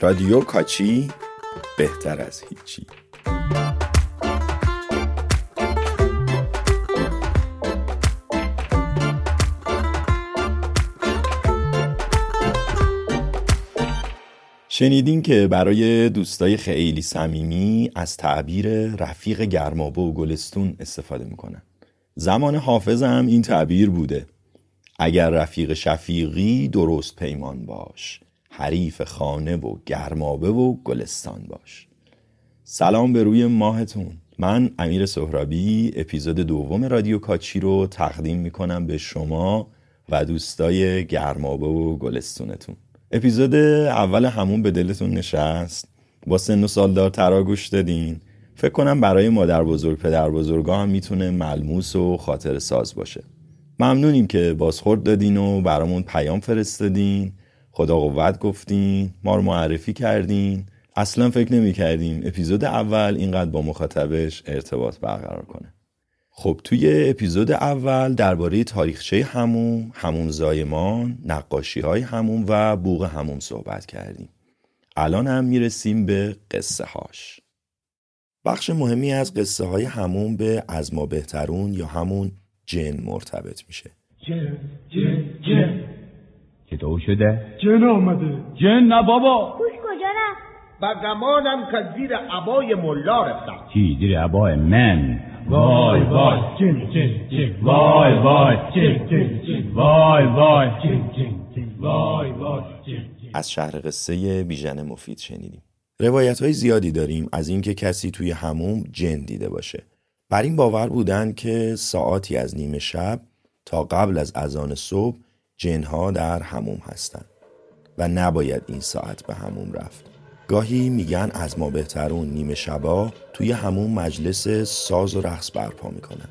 رادیو کاچی بهتر از هیچی. شنیدین که برای دوستای خیلی صمیمی از تعبیر رفیق گرمابه و گلستون استفاده می‌کنن. زمان حافظم این تعبیر بوده. اگر رفیق شفیقی درست پیمان باش. حریف خانه و گرمابه و گلستان باش. سلام به روی ماهتون. من امیر سهرابی اپیزود دوم رادیو کاچی رو تقدیم می‌کنم به شما و دوستای گرمابه و گلستونتون. اپیزود اول همون به دلتون نشست. با سن و سالدار ترا گوش دادین. فکر کنم برای مادر بزرگ پدر بزرگا هم می‌تونه ملموس و خاطر ساز باشه. ممنونیم که بازخورد دادین و برامون پیام فرستادین. خدا قوت گفتین ما رو معرفی کردین اصلا فکر نمی کردیم اپیزود اول اینقدر با مخاطبش ارتباط برقرار کنه خب توی اپیزود اول درباره تاریخچه هموم، هموم زایمان، نقاشی های هموم و بوغ هموم صحبت کردیم. الان هم می‌رسیم به قصه هاش. بخش مهمی از قصه های هموم به از ما بهترون یا همون جن مرتبط میشه. جن جن جن چطور شده؟ جن آمده. جن؟ نه بابا. گوش کجا رفت؟ بگمانم که زیر عبای ملا رفتم. چی؟ زیر عبای من؟ وای وای. جن جن جن. وای وای. جن جن جن. وای وای. جن جن جن. وای وای. از شهر قصه بیژن مفید شنیدیم. روایت های زیادی داریم از اینکه کسی توی هموم جن دیده باشه. بر این باور بودن که ساعتی از نیمه شب تا قبل از اذان صبح جنها در هموم هستند و نباید این ساعت به هموم رفت. گاهی میگن از ما بهترون نیمه شبا توی همون مجلس ساز و رقص برپا می‌کنن.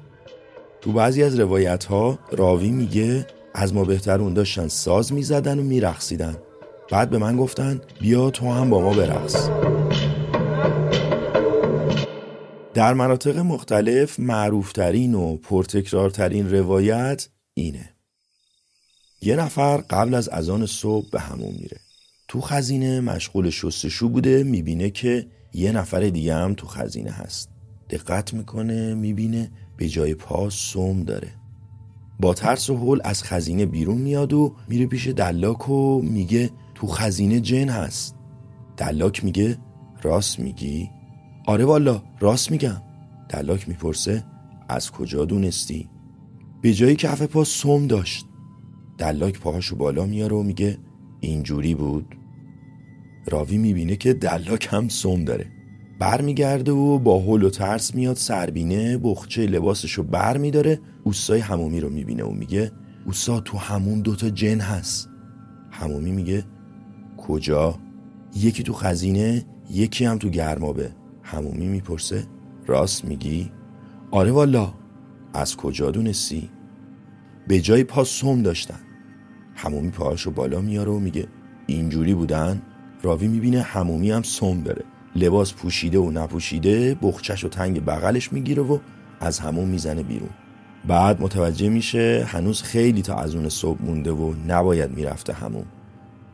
تو بعضی از روایت ها راوی میگه از ما بهترون داشتن ساز می‌زدن و میرقصیدن. بعد به من گفتن بیا تو هم با ما برقص. در مناطق مختلف معروفترین و پرتکرارترین روایت اینه. یه نفر قبل از اذان صبح به همون میره. تو خزینه مشغول شستشو بوده می‌بینه که یه نفر دیگه هم تو خزینه هست. دقت می‌کنه می‌بینه به جای پا سوم داره. با ترس و حول از خزینه بیرون میاد و میره پیش دلاک و میگه تو خزینه جن هست. دلاک میگه راست میگی؟ آره والا راست میگم. دلاک می‌پرسه از کجا دونستی؟ به جای کف پا سوم داشت. دلاک پاهاشو بالا میاره و میگه اینجوری بود؟ راوی می‌بینه که دلاک هم سم داره. برمیگرده و با هول و ترس میاد سربینه بخچه لباسشو بر میداره. اوستای همومی رو می‌بینه و میگه اوستا تو همون دوتا جن هست. همومی میگه کجا؟ یکی تو خزینه یکی هم تو گرمابه. همومی می‌پرسه راست میگی؟ آره والا. از کجا دونستی؟ به جای پا سم داشتن. همومی پاهاشو بالا میاره و میگه اینجوری بودن؟ راوی می‌بینه همومی هم سم داره. لباس پوشیده و نپوشیده بخچش و تنگ بغلش می‌گیره و از همون می‌زنه بیرون. بعد متوجه میشه هنوز خیلی تا از اون صبح مونده و نباید می‌رفته هموم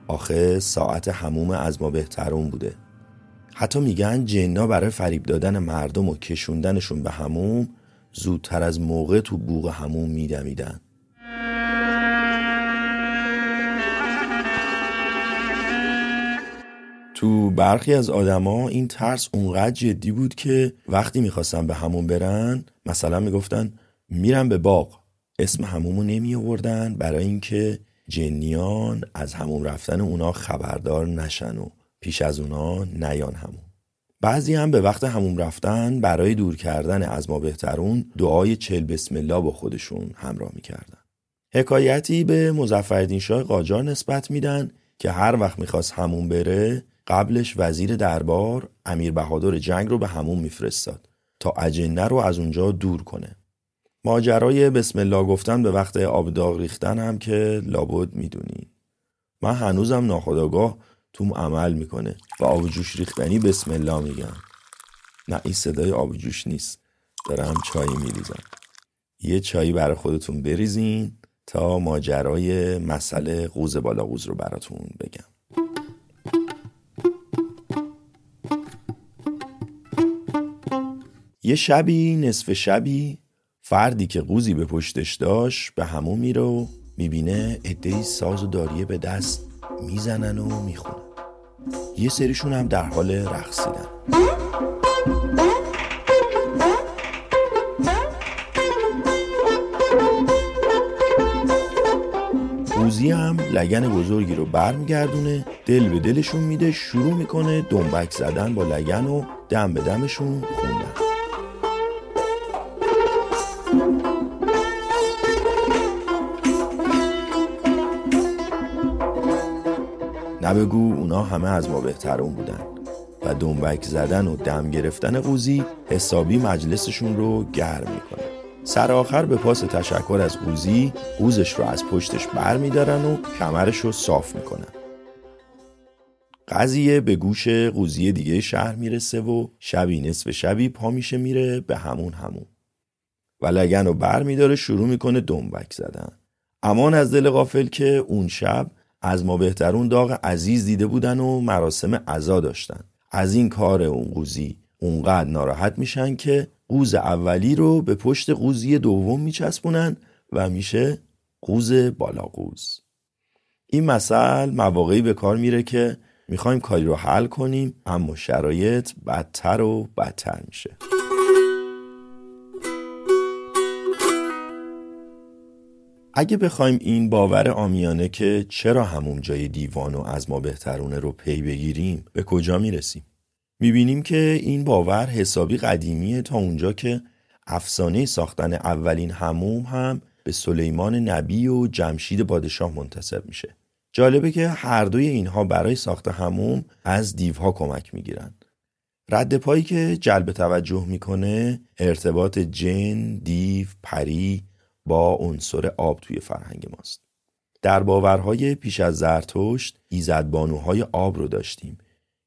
آخه ساعت هموم از ما بهترون بوده. حتی میگن جنا برای فریب دادن مردم و کشوندنشون به هموم زودتر از موقع تو بوغ هموم میدمیدن. تو برخی از آدما این ترس اونقدر جدی بود که وقتی می‌خواستن به همون برن مثلا می‌گفتن میرن به باغ. اسم همومو نمی آوردن برای اینکه جنیان از همون رفتن اونا خبردار نشن و پیش از اونا نیان همون بعضی هم به وقت همون رفتن برای دور کردن از ما بهترون دعای چل بسم الله با خودشون همراه می‌کردن. حکایتی به مزفردین شاه قاجار نسبت میدن که هر وقت می‌خواست همون بره قبلش وزیر دربار امیر بهادر جنگ رو به همون میفرستاد تا اجنه رو از اونجا دور کنه. ماجرای بسم الله گفتن به وقت آب داغ ریختن هم که لابد می‌دونی. من هنوزم ناخداگاه توم عمل می‌کنه و آب جوش ریختنی بسم الله میگم نه این صدای آب جوش نیست. دارم چای میریزم. یه چایی برای خودتون بریزین تا ماجرای مسئله قوز بالا قوز رو براتون بگم. یه شبی نصف شبی فردی که قوزی به پشتش داشت به همون میره و می‌بینه ادهی ساز و داریه به دست می‌زنن و می‌خونن. یه سریشون هم در حال رقصیدن قوزی هم لگن بزرگی رو برمیگردونه دل به دلشون میده شروع می‌کنه دنبک زدن با لگن و دم به دمشون خوندن. نبگو اونا همه از ما بهترون بودن و دنبک زدن و دم گرفتن قوزی حسابی مجلسشون رو گرم می‌کنه. سر آخر به پاس تشکر از قوزی قوزش رو از پشتش بر میدارن و کمرش رو صاف می‌کنن. قضیه به گوش قوزی دیگه شهر می‌رسه و شبی نصف شبی پا میشه میره به همون همون. و لگن رو بر میداره شروع می‌کنه دنبک زدن. امان از دل غافل که اون شب از ما بهترون داغ عزیز دیده بودن و مراسم عزا داشتن. از این کار اون قوزی اونقدر ناراحت میشن که قوز اولی رو به پشت قوزی دوم میچسبونن و میشه قوز بالا قوز. این مثل مواقعی به کار میره که می‌خوایم کاری رو حل کنیم اما شرایط بدتر و بدتر میشه. اگه بخوایم این باور آمیانه که چرا همون جای دیوان و از ما بهترونه رو پی بگیریم به کجا می‌رسیم؟ می‌بینیم که این باور حسابی قدیمیه تا اونجا که افسانه ساختن اولین هموم هم به سلیمان نبی و جمشید پادشاه منتصب میشه. جالبه که هر دوی اینها برای ساخت هموم از دیوها کمک می‌گیرن. رد پایی که جلب توجه می‌کنه ارتباط جن، دیو، پری با عنصر آب توی فرهنگ ماست. در باورهای پیش از زرتشت ایزدبانوهای آب رو داشتیم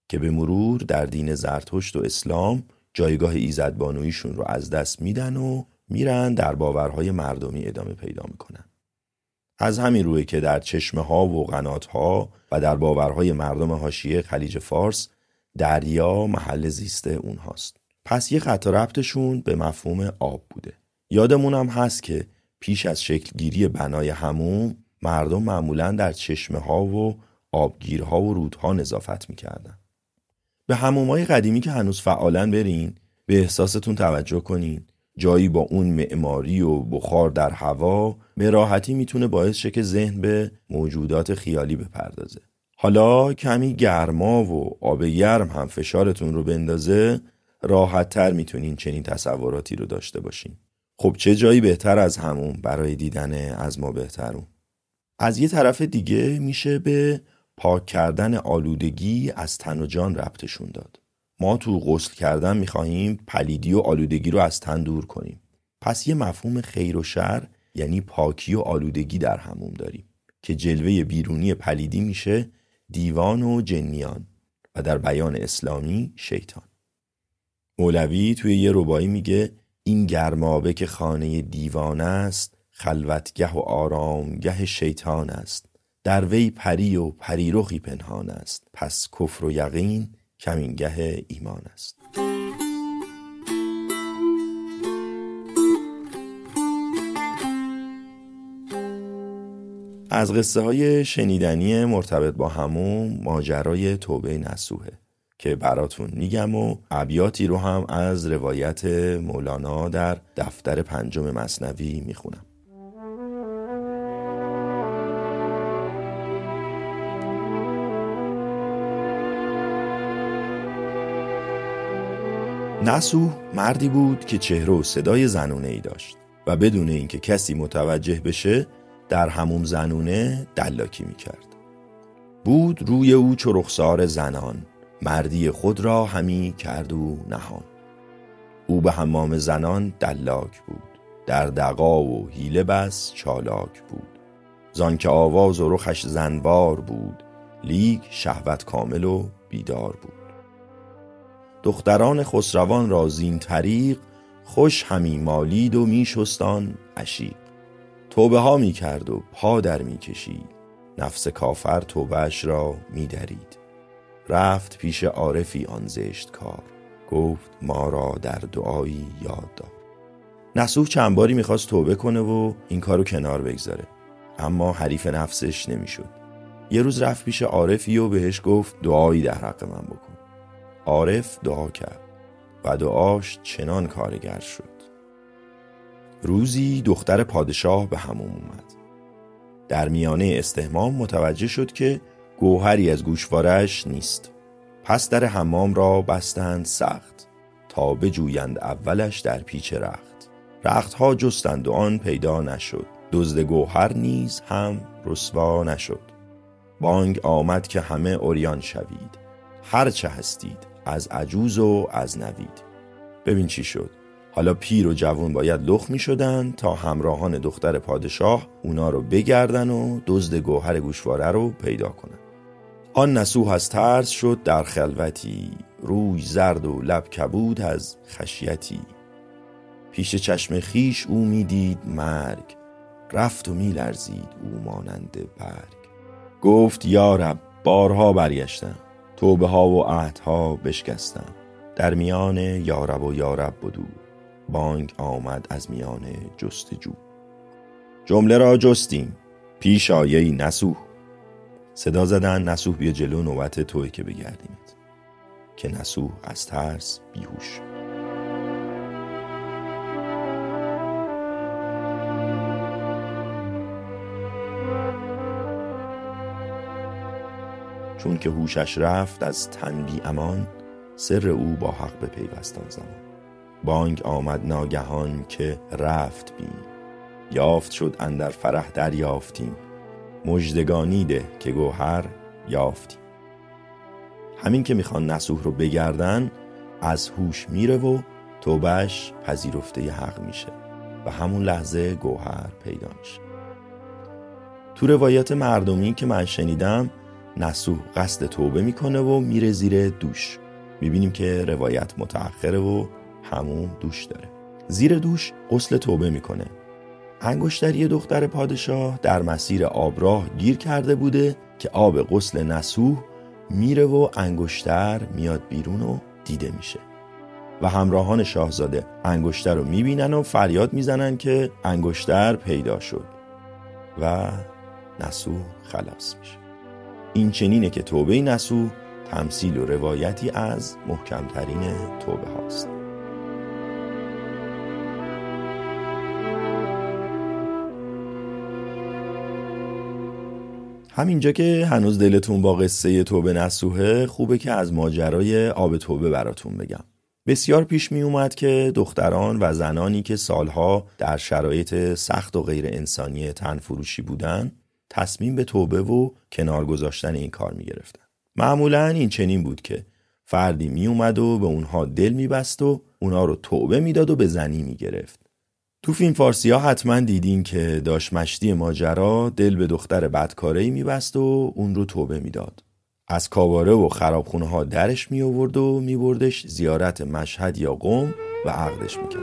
که به مرور در دین زرتشت و اسلام جایگاه ایزدبانویشون رو از دست میدن و میرن در باورهای مردمی ادامه پیدا می‌کنن. از همین روی که در چشمه ها و قنات ها و در باورهای مردم حاشیه خلیج فارس دریا محل زیست اونهاست. پس یه خط ربطشون به مفهوم آب بوده. یادمون هم هست که پیش از شکلگیری بنای هموم مردم معمولا در چشمه ها و آبگیرها و رودها نظافت می‌کردن. به همومای قدیمی که هنوز فعالن برین به احساستون توجه کنین جایی با اون معماری و بخار در هوا به راحتی می‌تونه باعث شه که ذهن به موجودات خیالی بپردازه. حالا کمی گرما و آب گرم هم فشارتون رو بندازه راحت تر می‌تونین چنین تصوراتی رو داشته باشین. خب چه جایی بهتر از همون برای دیدن از ما بهترون از یه طرف دیگه میشه به پاک کردن آلودگی از تن و جان ربطشون داد. ما تو غسل کردن می‌خواهیم پلیدی و آلودگی رو از تن دور کنیم. پس یه مفهوم خیر و شر یعنی پاکی و آلودگی در هموم داریم که جلوه بیرونی پلیدی میشه دیوان و جنیان و در بیان اسلامی شیطان. مولوی توی یه ربایی میگه این گرمابه که خانه دیوان است خلوتگه و آرامگه شیطان است. در وی پری و پریرخی پنهان است. پس کفر و یقین کمینگه ایمان است. از قصه های شنیدنی مرتبط با همون ماجرای توبه نسوهه که براتون میگم و ابیاتی رو هم از روایت مولانا در دفتر پنجم مصنوی می‌خونم. نسوح مردی بود که چهره و صدای زنونه ای داشت و بدون اینکه کسی متوجه بشه در هموم زنونه دلاکی می‌کرد. بود روی او چو رخسار زنان. مردی خود را همی کرد و نهان. او به حمام زنان دلاک بود در دقا و حیله بس چالاک بود. زان که آواز و رخش زنبار بود لیک شهوت کامل و بیدار بود. دختران خسروان را زین طریق خوش همی مالید و می شستان عشیق. توبه ها می کرد و پا در می کشید. نفس کافر توبهش را می درید. رفت پیش عارفی آن زشت کار گفت ما را در دعایی یاد دار. نسوح چند باری می‌خواست توبه کنه و این کارو کنار بگذاره. اما حریف نفسش نمی‌شد. یه روز رفت پیش عارفی و بهش گفت دعایی در حق من بکن. عارف دعا کرد و دعاش چنان کارگر شد. روزی دختر پادشاه به هموم اومد. در میانه استهمام متوجه شد که گوهری از گوشوارش نیست. پس در حمام را بستند سخت تا بجویند اولش در پیچ رخت. رختها جستند و آن پیدا نشد. دزد گوهر نیز هم رسوا نشد. بانگ آمد که همه اوریان شوید. هر چه هستید از عجوز و از نوید. ببین چی شد. حالا پیر و جوون باید لخ می شدن تا همراهان دختر پادشاه اونا رو بگردن و دزد گوهر گوشواره رو پیدا کنن آن نسوح از ترس شد در خلوتی روی زرد و لب کبود از خشیتی. پیش چشم خیش او می‌دید مرگ رفت و میلرزید او مانند برگ. گفت یارب بارها برگشتم توبه ها و عهدها بشکستم. در میان یارب و یارب بدو بانگ آمد از میان جستجو. جمله را جستیم پیش آیه نسوح. صدا زدن نسوح بیا جلو نوبت توی که بگردیمت که نسوح از ترس بیهوش. چون که هوشش رفت از تن بی امان سر او با حق به پیوستان زمان. بانگ آمد ناگهان که رفت بین. یافت شد اندر فرح دریافتیم. مژدگانی ده که گوهر یافتیم همین که می‌خوان نسوح رو بگردن از هوش میره و توبش پذیرفته حق میشه و همون لحظه گوهر پیدا میشه. تو روایات مردمی که من شنیدم نسوح قصد توبه می‌کنه و میره زیر دوش. می‌بینیم که روایت متأخره و همون دوش داره. زیر دوش غسل توبه می‌کنه. انگشتری دختر پادشاه در مسیر آبراه گیر کرده بوده که آب غسل نسوح میره و انگشتر میاد بیرون و دیده میشه. و همراهان شاهزاده انگشتر رو می‌بینن و فریاد می‌زنن که انگشتر پیدا شد و نسوح خلاص میشه. این چنینه که توبه نسوح تمثیل و روایتی از محکمترین توبه هاست. همینجا که هنوز دلتون با قصه توبه نسوحه خوبه که از ماجرای آب توبه براتون بگم بسیار پیش می اومد که دختران و زنانی که سالها در شرایط سخت و غیر انسانی تنفروشی بودن تصمیم به توبه و کنار گذاشتن این کار می گرفتن. معمولا این چنین بود که فردی می اومد و به اونها دل می بست و اونا رو توبه می‌داد و به زنی می گرفت. تو فیلم فارسی ها حتما دیدین که داشت مشتی ماجرا دل به دختر بدکاره می بست و اون رو توبه می‌داد. از کاواره و خرابخونه ها درش می آورد و می بردش زیارت مشهد یا قوم و عقدش می کرد.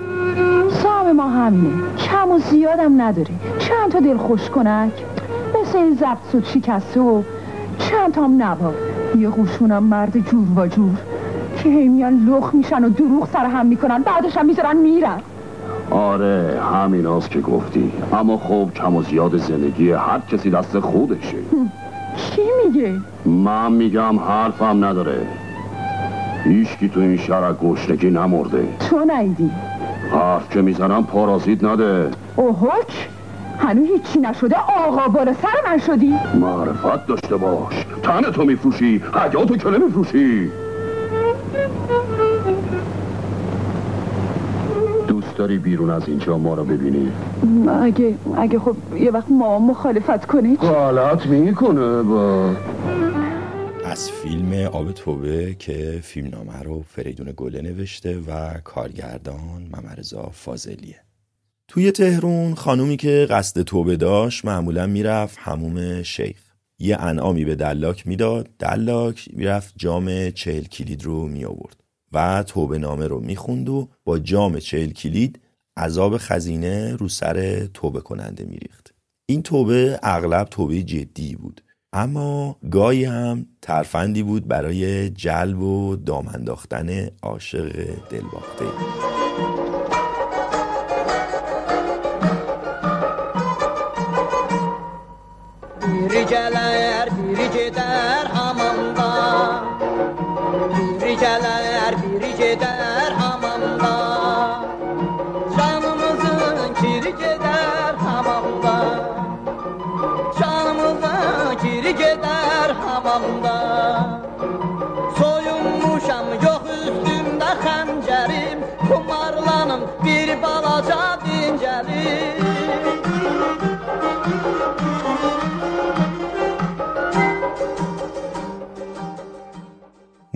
سام ما همینه. کم و زیادم نداره چند تا دل خوش کنک. مثل این زبط سود شکسته و چند تام نبا یه قوشونم مرد جور و جور. که هی میان لخ میشن و دروغ سر هم می‌کنن. بعدش هم می‌ذارن میرن. آره همین هاست که گفتی. اما خب کم و زیاد زندگی هر کسی دست خودشه. کی میگه؟ من میگم حرفم نداره. هیچکی تو این شهر گشنگی نمرده. تو نیدی. حرف که می‌زنم پارازیت نده. اوهک هنوز هیچی نشده آقا بالا سر من شدی. معرفت داشته باش. تن تو میفروشی حیاتو که نمیفروشی. داری بیرون از اینجا ما رو ببینی؟ اگه اگه خب یه وقت ما مخالفت کنه غلط می‌کنه با از فیلم آب توبه که فیلمنامه رو فریدون گله نوشته و کارگردان ممرزا فاضلیه. توی تهرون خانومی که قصد توبه داشت معمولا می‌رفت هموم شیخ. یه انعامی به دلاک می‌داد. دلاک می‌رفت جام چهل کلید رو می آورد و توبه نامه رو می‌خوند و با جام چهل کلید عذاب خزینه رو سر توبه کننده میریخت. این توبه اغلب توبه جدی بود اما گاهی هم ترفندی بود برای جلب و دام انداختن عاشق دلباخته.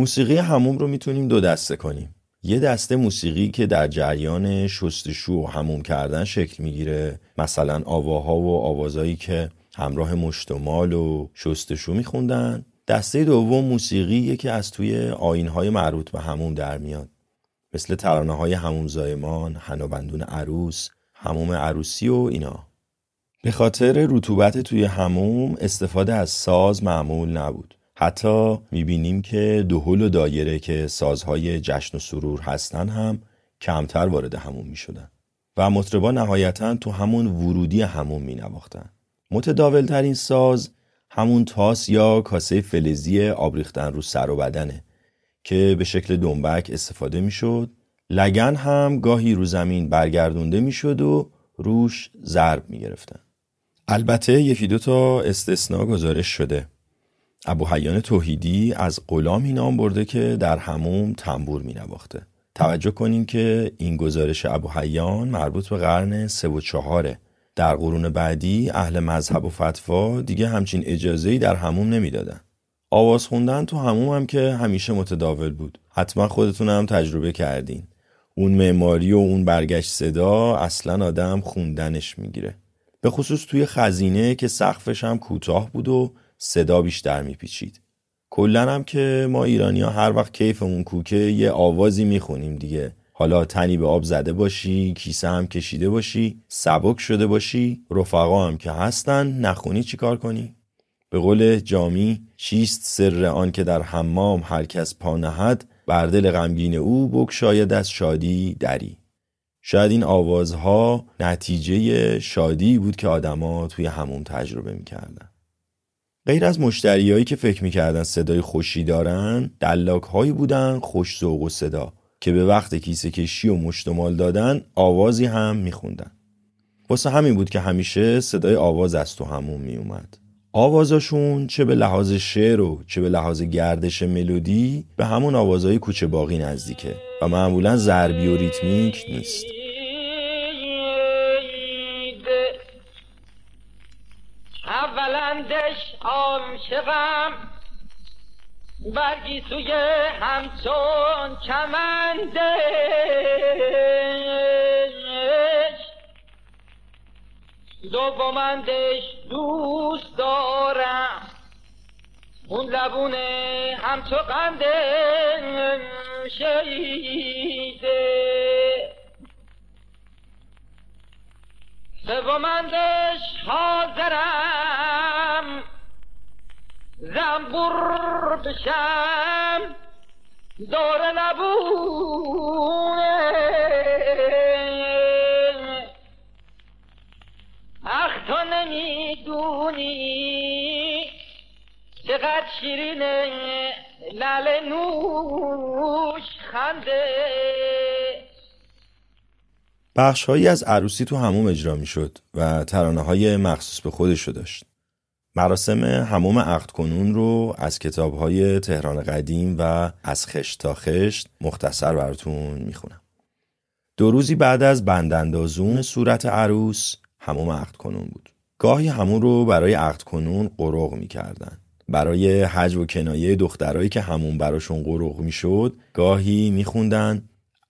موسیقی هموم رو می‌تونیم دو دسته کنیم. یه دسته موسیقی که در جریان شستشو و هموم کردن شکل می‌گیره. مثلا آواها و آوازایی که همراه مشتمال و شستشو میخوندن. دسته دوم موسیقی که از توی آینهای مربوط به هموم در میاد. مثل ترانه های هموم زایمان، هنابندون عروس، هموم عروسی و اینا. به خاطر رطوبت توی هموم استفاده از ساز معمول نبود. حتی می‌بینیم که دهل و دایره که سازهای جشن و سرور هستن هم کمتر وارد هموم می‌شدن. و مطربا نهایتا تو همون ورودی هموم مینواختن. متداول ترین ساز همون تاس یا کاسه فلزی آبریختن رو سر و بدنه که به شکل دنبک استفاده می‌شد. لگن هم گاهی رو زمین برگردونده می‌شد و روش ضرب می‌گرفتن. البته یکی دو تا استثناء گزارش شده. ابو حیان توحیدی از غلامی نام برده که در هموم تنبور می نواخته. توجه کنین که این گزارش ابو حیان مربوط به قرن سه و چهاره. در قرون بعدی اهل مذهب و فتوا دیگه همچین اجازه‌ای در هموم نمی‌دادن. آواز خوندن تو هموم هم که همیشه متداول بود. حتما خودتون هم تجربه کردین. اون معماری و اون برگشت صدا اصلا آدم خوندنش می‌گیره. به خصوص توی خزینه که سقفش هم کوتاه بود و صدا بیشتر میپیچید. کلا هم که ما ایرانی ها هر وقت کیفمون کوکه یه آوازی می‌خونیم دیگه. حالا تنی به آب زده باشی کیسه هم کشیده باشی سبک شده باشی رفقا هم که هستن نخونی چیکار کنی؟ به قول جامی چیست سر آن که در حمام هر کس پا نهد بر دل غمگین او بگشاید از شادی دری. شاید این آوازها نتیجه شادی بود که آدما توی هموم تجربه می‌کردن. غیر از مشتریایی که فکر می‌کردن صدای خوشی دارن دلاک هایی بودن خوش ذوق و صدا که به وقت کیسه کشی و مشتمال دادن آوازی هم میخوندن. واسه همین بود که همیشه صدای آواز از تو همون میومد آوازاشون چه به لحاظ شعر و چه به لحاظ گردش ملودی به همون آوازهای کوچه باقی نزدیکه و معمولا ضربی و ریتمیک نیست. اولندش عاشقم. برگی سوی همچون کمندش دومندش دوست دارم. اون لبونه همچو قنده شیده. سومندش حاضرم. زنبور بشم دور لبونه اخ تو نمی‌دونی چقدر شیرینه لل نوش خنده بخشهایی از عروسی تو هموم اجرا می شد و ترانه های مخصوص به خودشو داشت. مراسم هموم عقد کنون رو از کتاب های تهران قدیم و از خشت تا خشت مختصر براتون می‌خونم. دو روزی بعد از بنداندازون صورت عروس هموم عقد کنون بود. گاهی همون رو برای عقد کنون قروغ می‌کردن. برای حج و کنایه دخترایی که همون براشون قروغ می‌شد گاهی میخوندن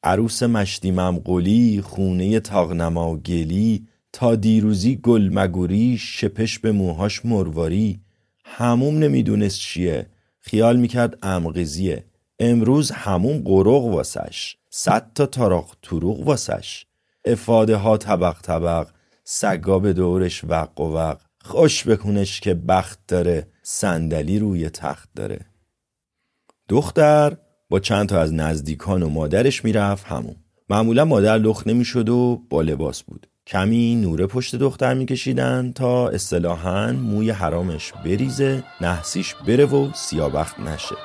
عروس مشتی ممقلی خونه تاغنما گلی تا دیروزی گل مگوری شپش به موهاش مرواری. هموم نمی‌دونست چیه. خیال می‌کرد امغزیه. امروز هموم قروغ واسش. صد تا تاراق تروغ واسش. افاده ها طبق طبق. سگا به دورش وق و وق. خوش بکنش که بخت داره. صندلی روی تخت داره. دختر با چند تا از نزدیکان و مادرش می‌رفت همون معمولا مادر لخت نمی‌شد و با لباس بود. کمی نوره پشت دختر میکشیدن تا اصطلاحا موی حرامش بریزه نحسیش بره و سیابخت نشه.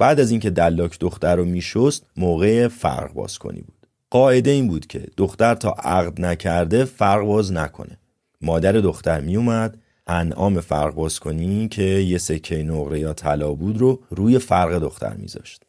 بعد از اینکه دلاک دختر رو میشست موقع فرق باز کنی بود. قاعده این بود که دختر تا عقد نکرده فرق باز نکنه. مادر دختر میومد انعام فرق باز کنی که یه سکه نقره یا طلا بود رو روی فرق دختر میذاشت.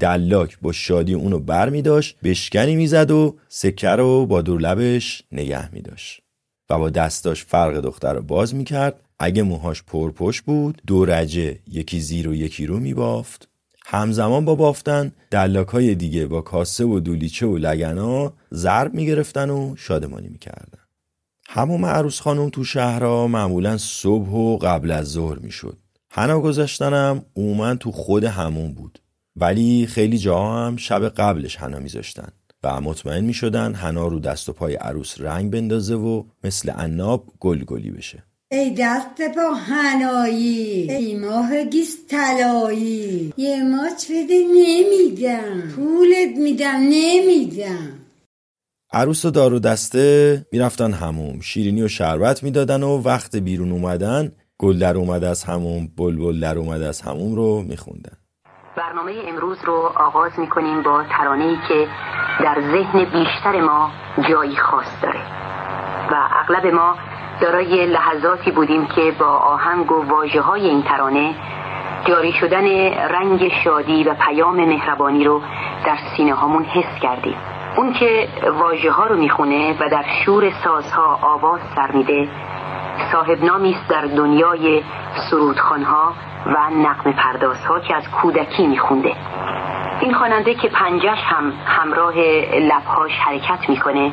دلاک با شادی اونو بر می داشت بشکنی می‌زد و سکه رو با دور لبش نگه می داشت و با دستاش فرق دختر رو باز می کرد اگه موهاش پرپشت بود دو رجه یکی زیر و یکی رو می بافت همزمان با بافتن دلاک های دیگه با کاسه و دولیچه و لگنا ضرب می گرفتن و شادمانی می کردن. هموم عروس خانم تو شهرها معمولا صبح و قبل از ظهر می شد. حنا گذاشتنم عموما تو خود همون بود. ولی خیلی جاها هم شب قبلش حنا میذاشتن و مطمئن می شدن حنا رو دست و پای عروس رنگ بندازه و مثل عناب گل گلی بشه. ای دست با هنایی ای ماه گیس طلایی یه ماچ بده نمیدم پولت میدم نمیدم. عروس و دار و دسته می‌رفتن هموم شیرینی و شربت می‌دادن و وقت بیرون اومدن گل در اومد از هموم بلبل در اومد از هموم رو میخوندن. برنامه امروز رو آغاز می کنیم با ترانه‌ای که در ذهن بیشتر ما جایی خاص داره. و اغلب ما دارای لحظاتی بودیم که با آهنگ و واجه های این ترانه جاری شدن رنگ شادی و پیام مهربانی رو در سینه هامون حس کردیم. اون که واجه ها رو می‌خونه و در شور سازها آواز سر میده صاحب است در دنیای سرودخانها و نقم پردازها که از کودکی میخونده. این خواننده که پنجش هم همراه لبهاش حرکت می‌کنه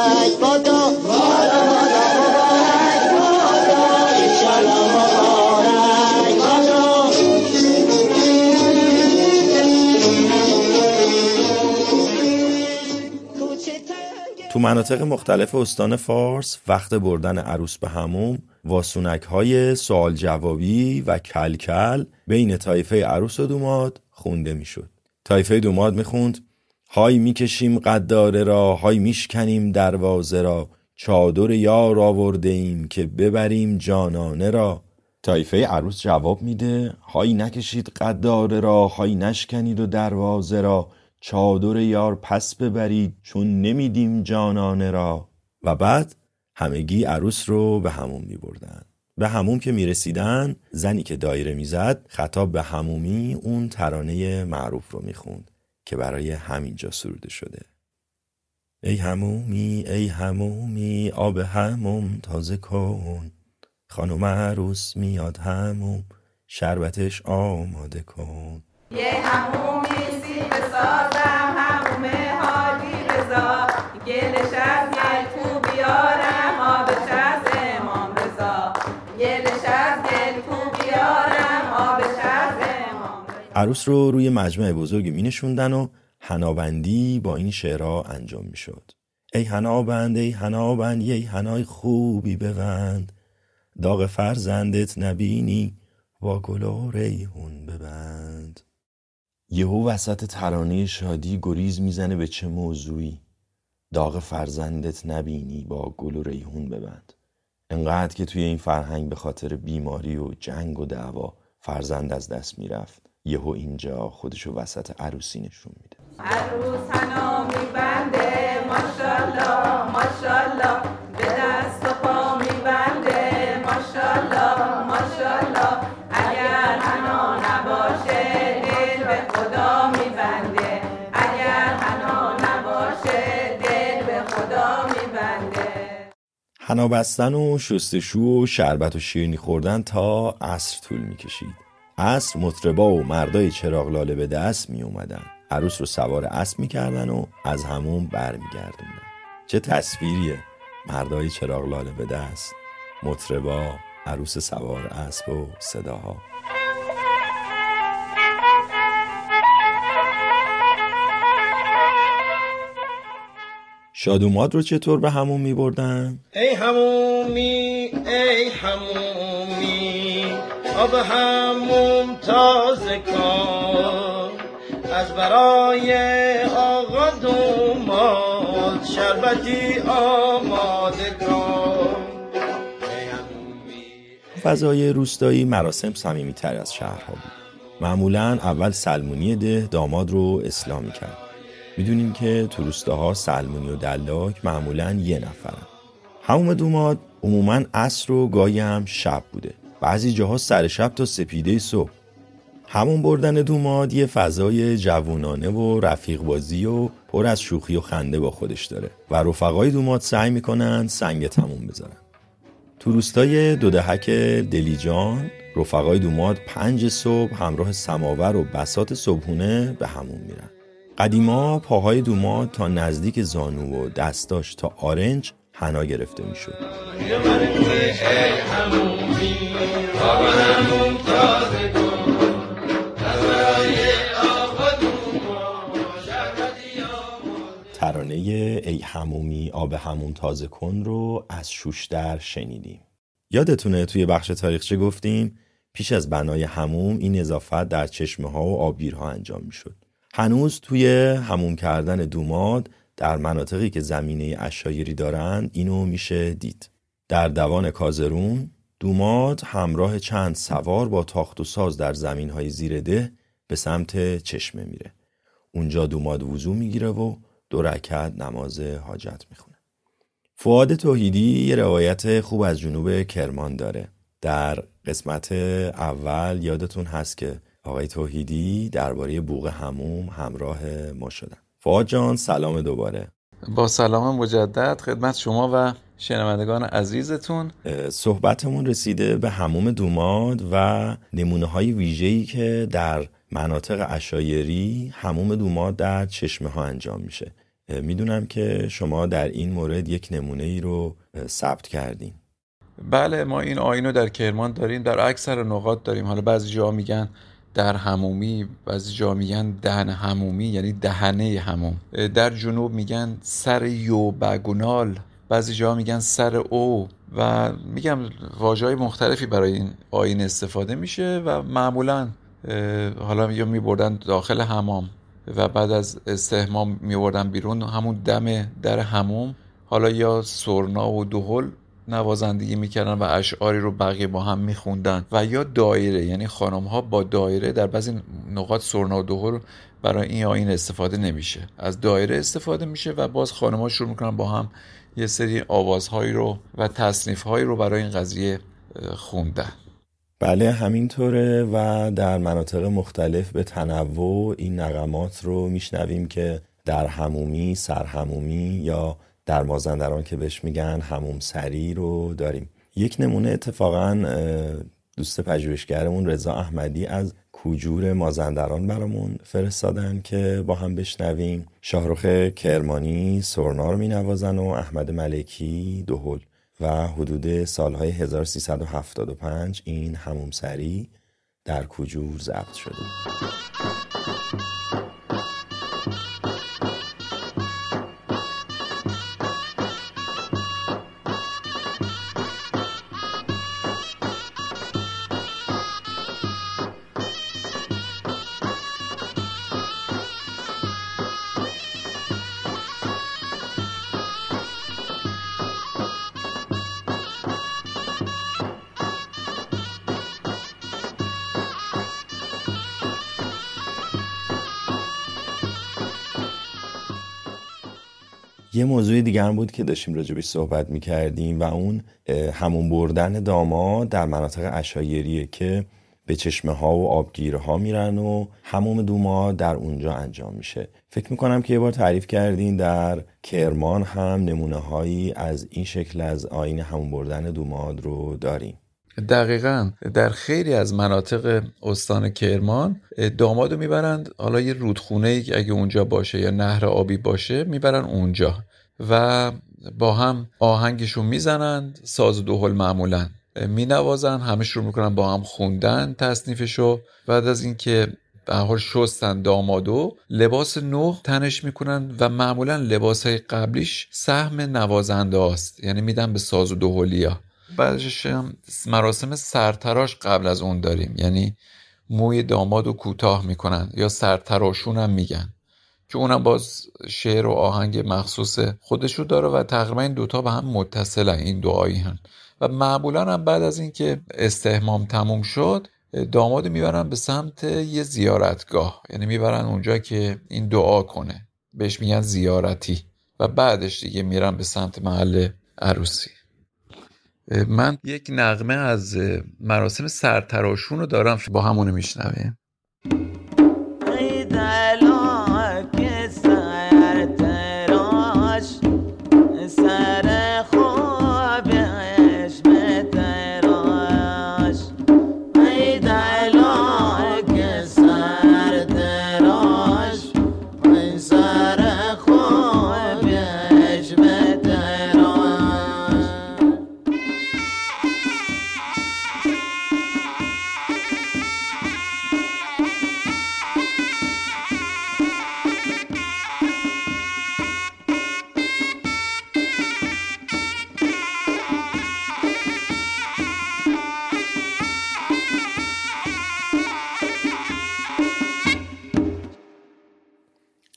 مناطق مختلف استان فارس وقت بردن عروس به هموم واسونک های سوال جوابی و کلکل بین تایفه عروس و دوماد خونده می‌شد. تایفه دوماد می‌خوند های می‌کشیم قداره را های میشکنیم دروازه را چادر یار آورده ایم که ببریم جانانه را تایفه عروس جواب میده های نکشید قداره را های نشکنید و دروازه را چادر یار پس ببرید چون نمیدیم جانانه را. و بعد همگی عروس رو به هموم می بردن. به هموم که می رسیدن زنی که دایره می‌زد خطاب به همومی اون ترانه معروف رو می خوند که برای همینجا سروده شده. ای همومی ای همومی آب هموم تازه کن. خانم عروس میاد هموم شربتش آماده کن. یه همومی سازم هموم حالی رضا. گلش از گل کو بیارم آبش از امام رضا. گلش از گل کو بیارم آبش از امام رضا. عروس رو روی مجمع بزرگی می نشوندن و هنابندی با این شعرها انجام می شد. ای هنابند ای هنابند ای هنای خوبی ببند. داغ فرزندت نبینی با گل و ریحون ببند. یهو وسط ترانه شادی گریز می‌زنه به چه موضوعی؟ داغ فرزندت نبینی با گل و ریحون ببند. انقدر که توی این فرهنگ به خاطر بیماری و جنگ و دعوا فرزند از دست می‌رفت. یهو اینجا خودشو وسط عروسی نشون میده. عروس حنا میبنده ماشالله حنا بستن و شستشو و شربت و شیرینی خوردن تا عصر طول می‌کشید. عصر مطربا و مردای چراغ لاله به دست می اومدن عروس رو سوار اسب می‌کردن و از همون برمیگردوندن. چه تصویریه! مردای چراغ لاله به دست مطربا عروس سوار اسب و صداها. شادوماد رو چطور به همون می بردن؟ ای همومی ای همومی آب هموم تازه کن از برای آقا دوماد شربتی آماده کن. فضای روستایی مراسم صمیمیتر از شهرها بود. معمولا اول سلمونی ده داماد رو اسلامی کرد می‌دونیم که تو روستاها سلمونی و دلاک معمولا یه نفرن. هموم دوماد عموما عصر و گاهی هم شب بوده. بعضی جاها سر شب تا سپیده صبح. همون بردن دوماد یه فضای جوونانه و رفیق بازی و پر از شوخی و خنده با خودش داره. و رفقای دوماد سعی می‌کنن سنگ تموم بذارن. تو روستای دودهک دلیجان رفقای دوماد پنج صبح همراه سماور و بسات صبحونه به همون میرن. قدیما پاهای دوماد تا نزدیک زانو و دستاش تا آرنج حنا گرفته می‌شد. ترانه ای همومی آب هموم تازه کن رو از شوشتر شنیدیم. یادتونه توی بخش تاریخچه گفتیم؟ پیش از بنای هموم این اضافت در چشمه ها و آبگیرها انجام می‌شد. هنوز توی هموم کردن دوماد در مناطقی که زمینه اشایری دارند اینو میشه دید. در دوان کازرون دوماد همراه چند سوار با تاخت و ساز در زمین های زیر ده به سمت چشمه میره. اونجا دوماد وضو می‌گیره و دو رکعت نماز حاجت می‌خونه. فعاد توحیدی یه روایت خوب از جنوب کرمان داره. در قسمت اول یادتون هست که آقای توحیدی درباره بوق هموم همراه ما شدن. فعاد جان سلام دوباره. با سلام مجدد. خدمت شما و شنوندگان عزیزتون. صحبتمون رسیده به هموم دوماد و نمونه های ویژه‌ای که در مناطق اشایری هموم دوماد در چشمه ها انجام میشه. می‌دونم که شما در این مورد یک نمونه ای رو ثبت کردین. بله ما این آین رو در کرمان داریم در اکثر نقاط داریم. حالا بعضی جا میگن در همومی بعضی جا میگن دهن همومی یعنی دهنه هموم در جنوب میگن سر یو بگونال بعضی جا میگن سر او و میگم واجه های مختلفی برای این آین استفاده میشه و معمولا حالا یا میبردن داخل حمام و بعد از استحمام میبردن بیرون همون دم در هموم حالا یا سرنا و دهل نوازندگی می‌کردن و اشعاری رو بقیه با هم میخوندن و یا دایره یعنی خانم ها با دایره در بعضی نقاط سرنا و برای این آین استفاده نمیشه. از دایره استفاده میشه و باز خانم ها شروع می‌کنن با هم یه سری آوازهایی رو و تصنیف هایی رو برای این قضیه خوندن. بله همینطوره و در مناطق مختلف به تنوع این نغمات رو میشنویم که در همومی، سرهمومی یا در مازندران که بهش میگن هموم سری رو داریم. یک نمونه اتفاقا دوست پژوهشگرمون رضا احمدی از کوجور مازندران برامون فرستادن که با هم بشنویم. شاهرخ کرمانی سرنا رو مینوازن و احمد ملکی دهل و حدود سالهای 1375 این هموم سری در کوجور ضبط شده. یه موضوع دیگه هم بود که داشتیم راجبش صحبت می‌کردیم و اون همون بردن داماد در مناطق اشایریه که به چشمه ها و آبگیره ها میرن و هموم دوما در اونجا انجام میشه. فکر می‌کنم که یه بار تعریف کردین در کرمان هم نمونه هایی از این شکل از آین همون بردن دوماد رو داریم. دقیقا. در خیلی از مناطق استان کرمان دامادو می‌برند. حالا یه رودخونه ای اگه اونجا باشه یا نهر آبی باشه می‌برن اونجا. و با هم آهنگشون می‌زنند ساز و دهل معمولا مینوازن همه شروع می‌کنن با هم خوندن تصنیفشو. بعد از اینکه به حال شستن دامادو لباس نو تنش می‌کنن و معمولا لباس های قبلیش سهم نوازنده است یعنی میدن به ساز و دهلیا بعدش مراسم سرتراش قبل از اون داریم. یعنی موی داماد رو کوتاه می‌کنن یا سرتراشون هم میگن. که اونم باز شعر و آهنگ مخصوص خودشو داره و تقریبا این دوتا به هم متصلن این دعایی هم و معمولا هم بعد از اینکه استهمام تموم شد داماد می‌برن به سمت یه زیارتگاه. یعنی می‌برن اونجا که این دعا کنه. بهش میگن زیارتی. و بعدش دیگه میرن به سمت محل عروسی. من یک نغمه از مراسم سرتراشون رو دارم با همونو میشنویم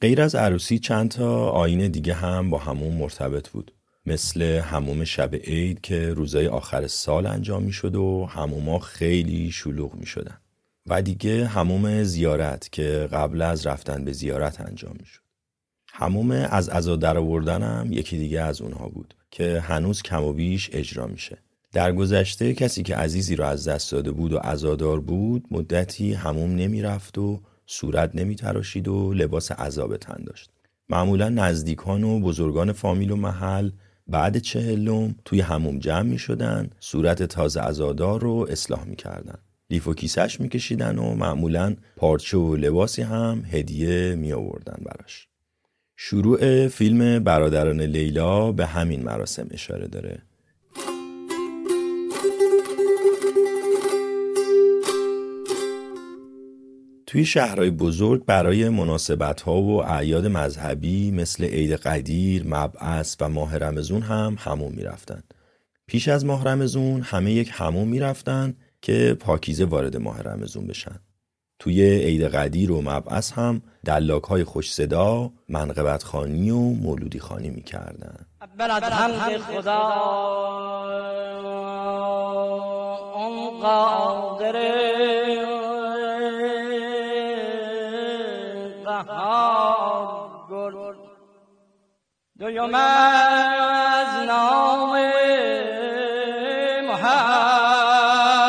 غیر از عروسی چند تا آین دیگه هم با همون مرتبط بود مثل هموم شب عید که روزای آخر سال انجام می شد و هموما خیلی شلوغ می شدن. و دیگه هموم زیارت که قبل از رفتن به زیارت انجام می شد. هموم از عزا در هم یکی دیگه از اونها بود که هنوز کم و بیش اجرا میشه. در گذشته کسی که عزیزی رو از دست داده بود و عزادار بود مدتی هموم نمی‌رفت و صورت نمی تراشید و لباس عذاب تن داشت. معمولا نزدیکان و بزرگان فامیل و محل بعد چهلم توی هموم جمع می شدن صورت تازه عزادار رو اصلاح می کردن. لیف و کیسش می کشیدن و معمولا پارچه و لباسی هم هدیه می آوردن براش. شروع فیلم برادران لیلا به همین مراسم اشاره داره توی شهرهای بزرگ برای مناسبت ها و اعیاد مذهبی مثل عید قدیر، مبعث و ماه رمزون هم همون می‌رفتن. پیش از ماه رمزون همه یک همون می‌رفتن که پاکیزه وارد ماه رمزون بشن. توی عید قدیر و مبعث هم دلاک های خوش صدا منقبت خانی و مولودی خانی می‌کردن. بلد حمد خدا اون قادره دویم از نام محمد.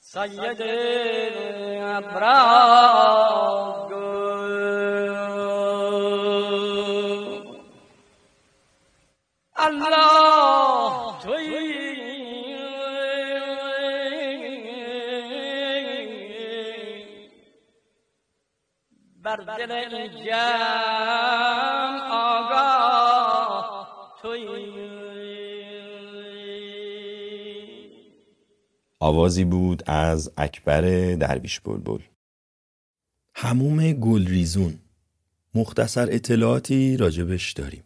سید ابرار آوازی بود از اکبر درویش بلبل هموم گلریزون مختصر اطلاعاتی راجبش داریم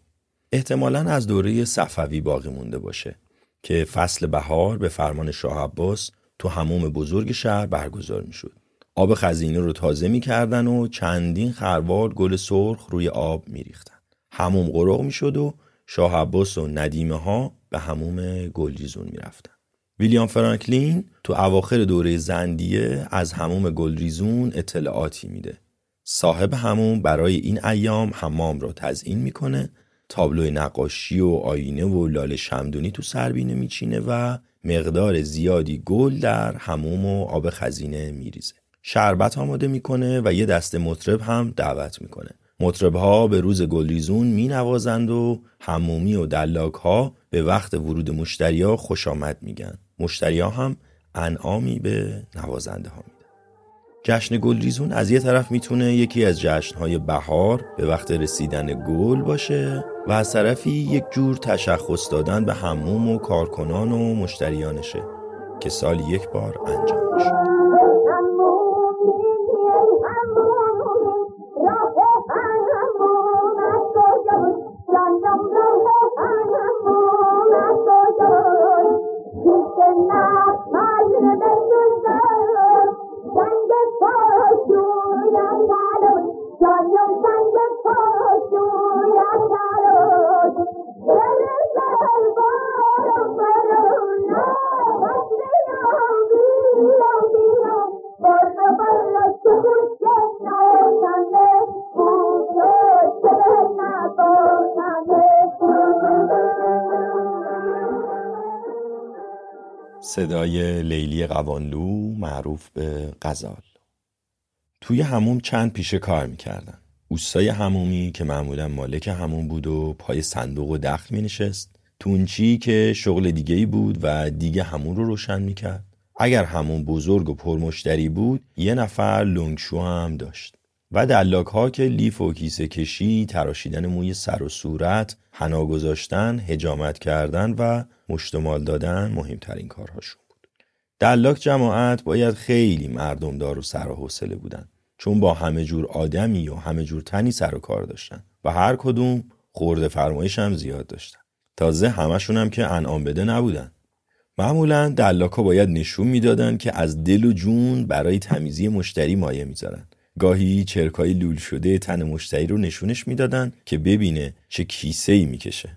احتمالا از دوره صفوی باقی مونده باشه که فصل بهار به فرمان شاه عباس تو هموم بزرگ شهر برگزار می شد. آب خزینه رو تازه می کردن و چندین خروار گل سرخ روی آب می ریختن. هموم قرق می شد و شاه عباس و ندیمه ها به هموم گلریزون می رفتن. ویلیام فرانکلین تو اواخر دوره زندیه از هموم گلریزون اطلاعاتی میده. صاحب هموم برای این ایام حمام را تزیین می‌کنه تابلو نقاشی و آینه و لاله شمدونی تو سربینه میچینه و مقدار زیادی گل در هموم و آب خزینه میریزه. شربت آماده می‌کنه و یه دسته مطرب هم دعوت می‌کنه. مطرب ها به روز گلریزون می نوازند و همومی و دلاک ها به وقت ورود مشتری ها خوش آمد میگن. مشتری ها هم انعامی به نوازنده ها میدن. جشن گلریزون از یه طرف می‌تونه یکی از جشنهای بهار به وقت رسیدن گل باشه و از طرفی یک جور تشخص دادن به هموم و کارکنان و مشتریانشه که سال یک بار انجام میشه. صدای لیلی قوانلو معروف به غزال. توی هموم چند پیشه کار می‌کردن. اوستای همومی که معمولا مالک هموم بود و پای صندوق و دخل می نشست تونچی که شغل دیگه ای بود و دیگه همون رو روشن می‌کرد. اگر همون بزرگ و پرمشتری بود یه نفر لنگشو هم داشت. و دلاک ها که لیف و کیسه کشی تراشیدن موی سر و صورت حنا گذاشتن هجامت کردن و مشتمال دادن مهمترین کارهاشون بود. دلاک جماعت باید خیلی مردم دار و سر و حوصله بودن چون با همه جور آدمی و همه جور تنی سر و کار داشتن و هر کدوم خورده فرمایش هم زیاد داشتن. تازه همشون هم که انعام بده نبودن. معمولا دلاکا باید نشون می‌دادن که از دل و جون برای تمیزی مشتری مایه می‌ذارن. گاهی چرکای لول شده تن مشتری رو نشونش می‌دادن که ببینه چه کیسه ای می‌کشه.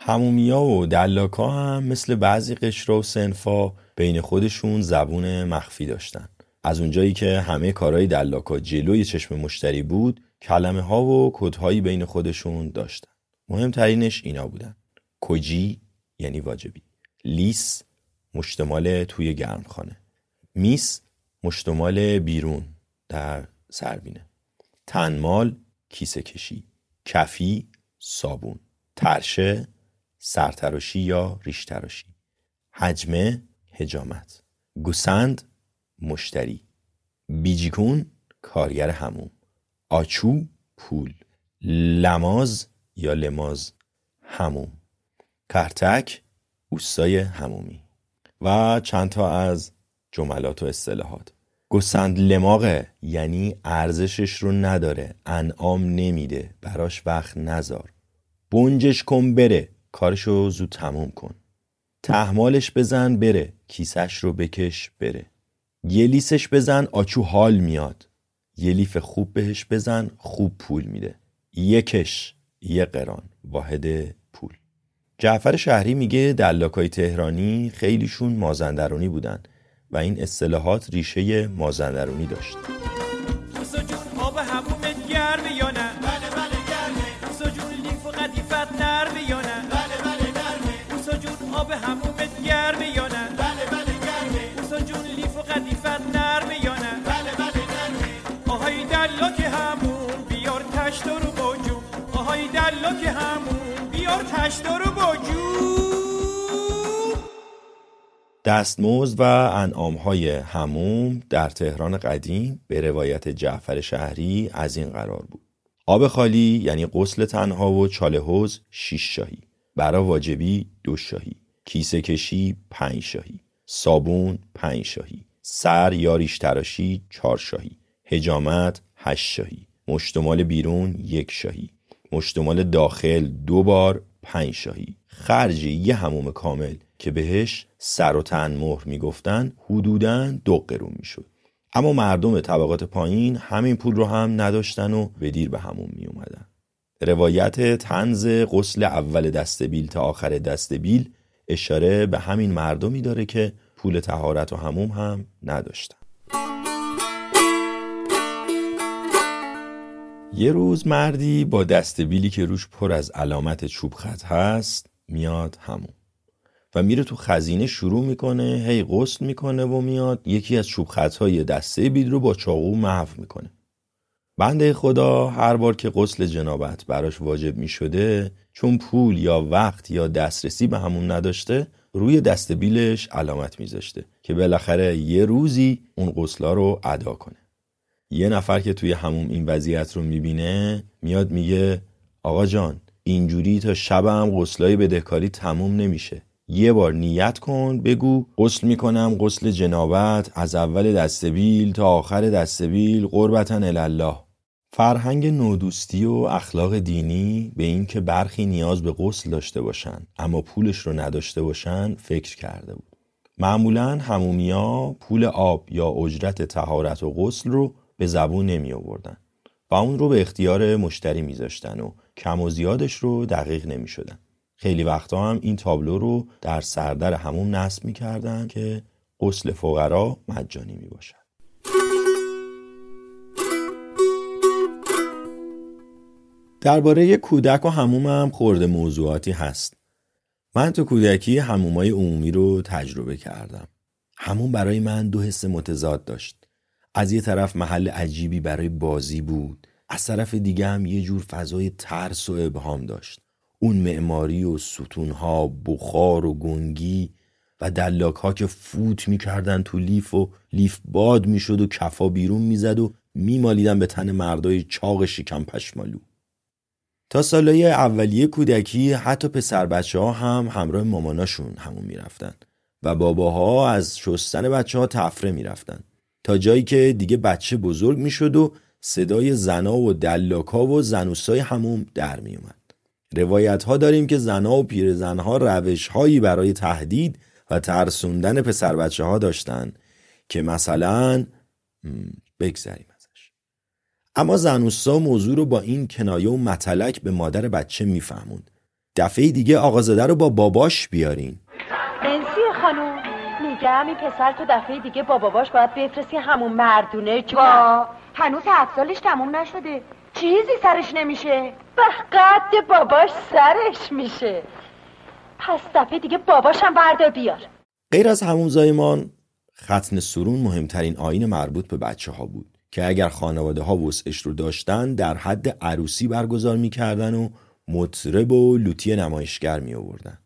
همومیا و دلاکا هم مثل بعضی قشرا و سنفا بین خودشون زبون مخفی داشتن. از اونجایی که همه کارهای دلاکا جلوی چشم مشتری بود کلمه ها و کدهایی بین خودشون داشتن. مهمترینش اینا بودن. کجی یعنی واجبی. لیس مشتمال توی گرمخانه. میس مشتمال بیرون. در سربینه. تنمال کیسه کشی. کفی صابون. ترشه سرتراشی یا ریشتراشی. حجمه هجامت گوسند مشتری. بیجیکون کارگر هموم آچو پول. لماز یا لماز هموم کرتک اوستای همومی و چند تا از جملات و اصطلاحات. گسند لماغه یعنی ارزشش رو نداره انعام نمیده براش وقت نذار. بنجش کن بره کارشو زود تموم کن. تحمالش بزن بره کیسش رو بکش بره. یه لیسش بزن آچو حال میاد. یه لیف خوب بهش بزن خوب پول میده. یکش یه قران واحد پول. جعفر شهری میگه دلاکای تهرانی خیلیشون مازندرانی بودن. و این اصطلاحات ریشه مازندرانی داشت. بله بله بله بله بله بله بله بله تشت رو با بیار تشت رو با جون دستمزد و انعامهای هموم در تهران قدیم به روایت جعفر شهری از این قرار بود. آب خالی یعنی غسل تنها و چاله حوز شیش شاهی. برا واجبی دو شاهی. کیسه کشی پنج شاهی. صابون پنج شاهی. سر یا ریش تراشی چهار شاهی. هجامت هشت شاهی. مشتمال بیرون یک شاهی. مشتمال داخل دو بار پنج شاهی. خرج یه هموم کامل که بهش سر و تن مهر می‌گفتن حدوداً دو قرون می‌شد. اما مردم طبقات پایین همین پول رو هم نداشتن و به دیر به همون می اومدن. روایت تنز غسل اول دستبیل تا آخر دستبیل اشاره به همین مردمی داره که پول تهارت و هموم هم نداشتن. یه روز مردی با دستبیلی که روش پر از علامت چوب خط هست میاد همون و میره تو خزینه شروع می‌کنه هی غسل می‌کنه و میاد. یکی از چوب خطهای دسته بیل رو با چاقو محو می‌کنه. بنده خدا هر بار که غسل جنابت براش واجب می‌شده چون پول یا وقت یا دسترسی به همون نداشته روی دست بیلش علامت میذاشته که بالاخره یه روزی اون غسلا رو ادا کنه. یه نفر که توی همون این وضعیت رو می‌بینه میاد میگه آقا جان اینجوری تا شبم غسلای بدهکاری تموم نمیشه. یه بار نیت کن بگو غسل می‌کنم غسل جنابت از اول دستبیل تا آخر دستبیل قربتا الله فرهنگ نودوستی و اخلاق دینی به این که برخی نیاز به غسل داشته باشن اما پولش رو نداشته باشن فکر کرده بود معمولا همومیا پول آب یا اجرت تهارت و غسل رو به زبون نمی آوردن و اون رو به اختیار مشتری میذاشتن و کم و زیادش رو دقیق نمی شدن. خیلی وقتا هم این تابلو رو در سردر همون نصب می‌کردن که غسل فقرا مجانی می باشن. درباره کودک و هموم هم خورده موضوعاتی هست. من تو کودکی همومای عمومی رو تجربه کردم. همون برای من دو حس متضاد داشت. از یه طرف محل عجیبی برای بازی بود. از طرف دیگه هم یه جور فضای ترس و ابهام داشت. اون معماری و ستونها، بخار و گنگی و دلاک ها که فوت می‌کردن تو لیف و لیف باد می‌شد و کفا بیرون می‌زد و میمالیدن به تن مردای چاق شکم پشمالو. تا سالهای اولیه کودکی حتی پسر بچه ها هم همراه ماماناشون همون می‌رفتن و باباها از شستن بچه ها تفره می‌رفتن تا جایی که دیگه بچه بزرگ می‌شد و صدای زنا و دلاکا و زنوسای هموم در میومد. روایت ها داریم که زنا و پیرزنها روش هایی برای تهدید و ترسوندن پسر بچه ها داشتن که مثلا بگذریم اما زنوسا موضوع رو با این کنایه و متلک به مادر بچه میفهموند. دفعه دیگه آقازاده رو با باباش بیارین. انسی خانوم میگم این پسر تو دفعه دیگه با باباش باید بفرستی همون مردونه. با هنوز هفت سالش تموم نشده. چیزی سرش نمیشه به قد باباش سرش میشه پس دفعه دیگه باباش هم بردار بیار غیر از همون زایمان ختن سرون مهمترین آین مربوط به بچه ها بود که اگر خانواده ها وسعش رو داشتن در حد عروسی برگزار می‌کردن و مطرب و لوتی نمایشگر می آوردن.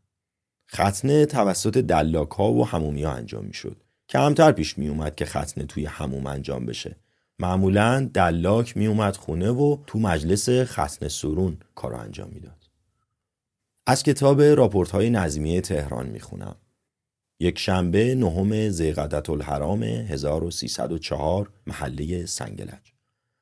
ختنه توسط دلاک ها و همومی ها انجام می شد. کمتر پیش می اومد که ختنه توی هموم انجام بشه. معمولا دلاک می اومد خونه و تو مجلس ختنه سرون کارو انجام می‌داد. از کتاب راپورت های نظمیه تهران می خونم. یک شنبه نهم زیقدت الحرام 1304 محله سنگلج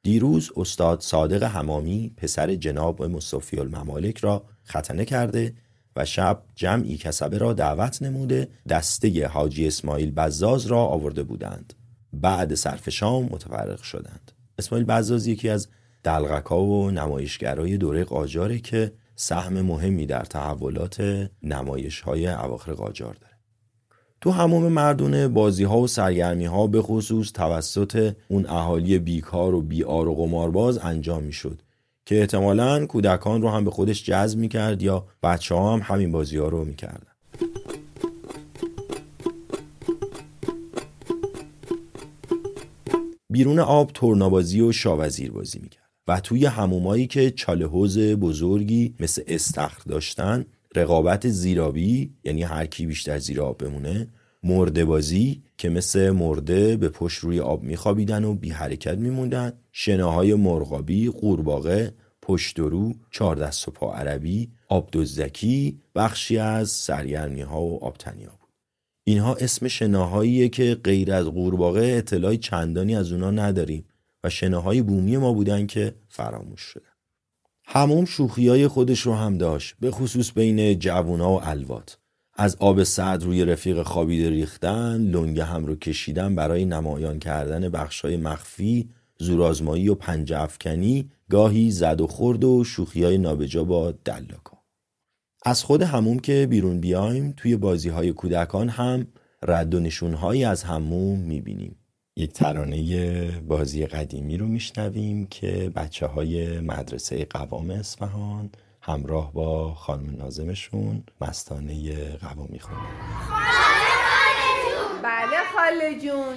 دیروز استاد صادق همامی پسر جناب مصطفی الممالک را ختنه کرده و شب جمعی کسبه را دعوت نموده دسته حاجی اسماعیل بزاز را آورده بودند بعد صرف شام متفرق شدند اسماعیل بزاز یکی از دلغکا و نمایشگرای دوره قاجاره که سهم مهمی در تحولات نمایش های اواخر قاجار داره تو هموم مردونه بازی ها و سرگرمی ها به خصوص توسط اون اهالی بیکار و بیار و قمارباز انجام می شد که احتمالا کودکان رو هم به خودش جذب می کرد یا بچه ها هم همین بازی ها رو می کردن. بیرون آب تورنابازی و شاوزیر بازی می کرد و توی همومایی که چاله حوز بزرگی مثل استخر داشتن رقابت زیرابی یعنی هر کی بیشتر زیر آب بمونه مرده بازی که مثل مرده به پشت روی آب میخوابیدن و بی حرکت میموندن شناهای مرغابی قورباغه پشت رو چهار دست و پا عربی آب دزدکی بخشی از سرگرمی و آبتنی اینها اسم شناهاییه که غیر از قورباغه اطلاعی چندانی از اونا نداریم و شناهای بومی ما بودن که فراموش شدن. هموم شوخی های خودش رو هم داشت به خصوص بین جوونا و الوات. از آب سعد روی رفیق خوابیده ریختن لنگه هم رو کشیدن برای نمایان کردن بخشای مخفی زورآزمایی و پنجه افکنی گاهی زد و خورد و شوخی های نابجا با دلاکا. از خود هموم که بیرون بیایم توی بازی های کودکان هم رد و نشونهایی از هموم می‌بینیم. یک ترانه بازی قدیمی رو میشنویم که بچه های مدرسه قوام اصفهان همراه با خانم نازمشون مستانه قوام می‌خونن بله خاله جون.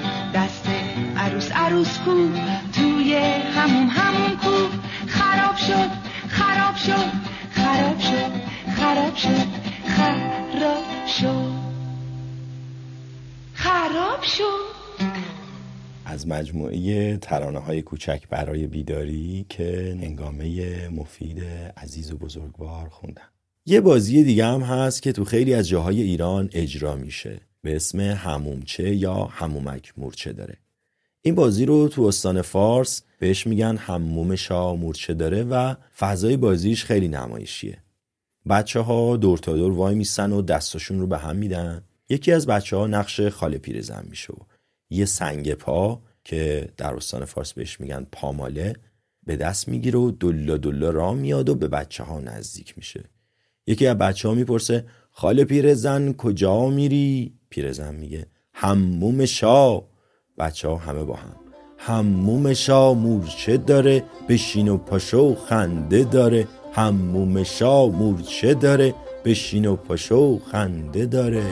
عروس عروس کو توی همون همون کو. خراب شد خراب شد خراب شد خراب شد خراب شد. خراب شد. از مجموعه ترانه های کوچک برای بیداری که هنگامه مفید عزیز و بزرگوار خوندم یه بازی دیگه هم هست که تو خیلی از جاهای ایران اجرا میشه. به اسم همومچه یا همومک مورچه داره. این بازی رو تو استان فارس بهش میگن هموم شا مورچه داره و فضای بازیش خیلی نمایشیه. بچه ها دور تا دور وای میسن و دستاشون رو به هم میدن. یکی از بچه ها نقش خاله پیرزن میشه و یه سنگ پا که در استان فارس بهش میگن پاماله به دست می‌گیره و دلا دلا را میاد و به بچه ها نزدیک میشه. یکی از بچه ها می‌پرسه خاله پیرزن کجا میری؟ پیرزن میگه هموم شا بچه ها همه با هم. هموم شا مورچه داره بشین و پاشو خنده داره. هموم شا مورچه داره بشین و پاشو خنده داره.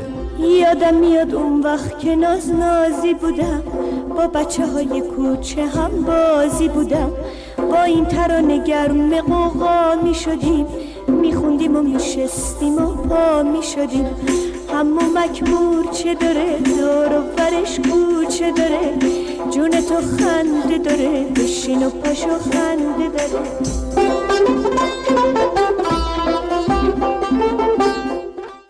یادم میاد اون وقت که ناز نازی بودم. با بچه های کوچه هم بازی بودم. با این ترانه گرم قوقا می شدیم می خوندیم و می شستیم و پا می شدیم همو مکمور چه داره؟ دور و برش کوچه داره؟ جون تو خنده داره بشین و پاشو خنده داره.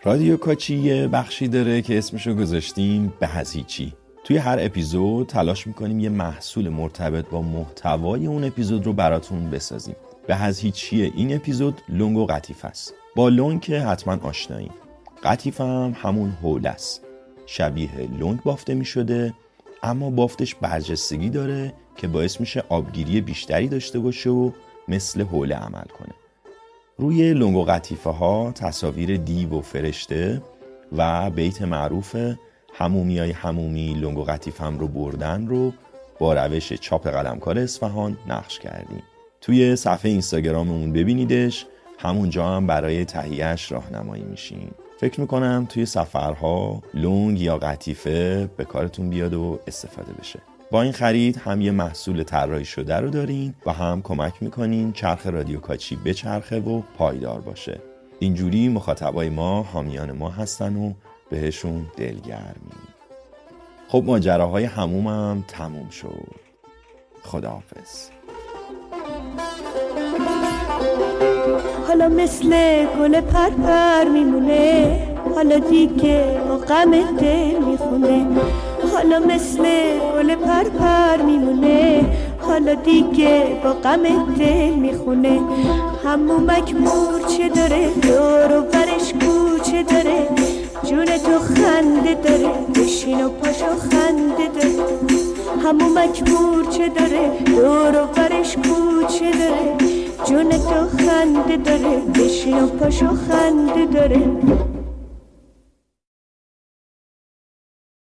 رادیو کاچی یه بخشی داره که اسمشو گذاشتیم به هیچی توی هر اپیزود تلاش می‌کنیم یه محصول مرتبط با محتوای اون اپیزود رو براتون بسازیم. به هیچی این اپیزود لنگ و قطیف است. با لنگ که حتما آشناییم. قطیف هم همون حول است. شبیه لنگ بافته می‌شده اما بافتش برجستگی داره که باعث میشه آبگیری بیشتری داشته باشه و مثل حوله عمل کنه. روی لنگ و قطیفه ها تصاویر دیو و فرشته و بیت معروف همومی های همومی لنگ و قطیفم رو بردن رو با روش چاپ قلمکار اصفهان نقش کردیم. توی صفحه اینستاگراممون ببینیدش همونجا هم برای تهیهش راهنمایی میشین فکر می‌کنم توی سفرها لنگ یا قطیفه به کارتون بیاد و استفاده بشه. با این خرید هم یه محصول طراحی شده رو دارین و هم کمک می‌کنین چرخ رادیو کاچی بچرخه و پایدار باشه. اینجوری مخاطبای ما حامیان ما هستن و بهشون دلگرمیم خب ماجراهای همومم تموم شد. خداحافظ. حالا مثل گل پرپر میمونه. حالا دیگه با غم دل می‌خونه. حالا مثل گل پرپر میمونه. حالا دیگه با غم دل می‌خونه. همومک مورچه داره؟ دور و برش کوچه داره. جون تو خنده داره. بشین و پاشو خنده داره. همومک مورچه داره؟ دور و برش کوچه داره. جون تو خنده داره بشین و پاشو خنده داره.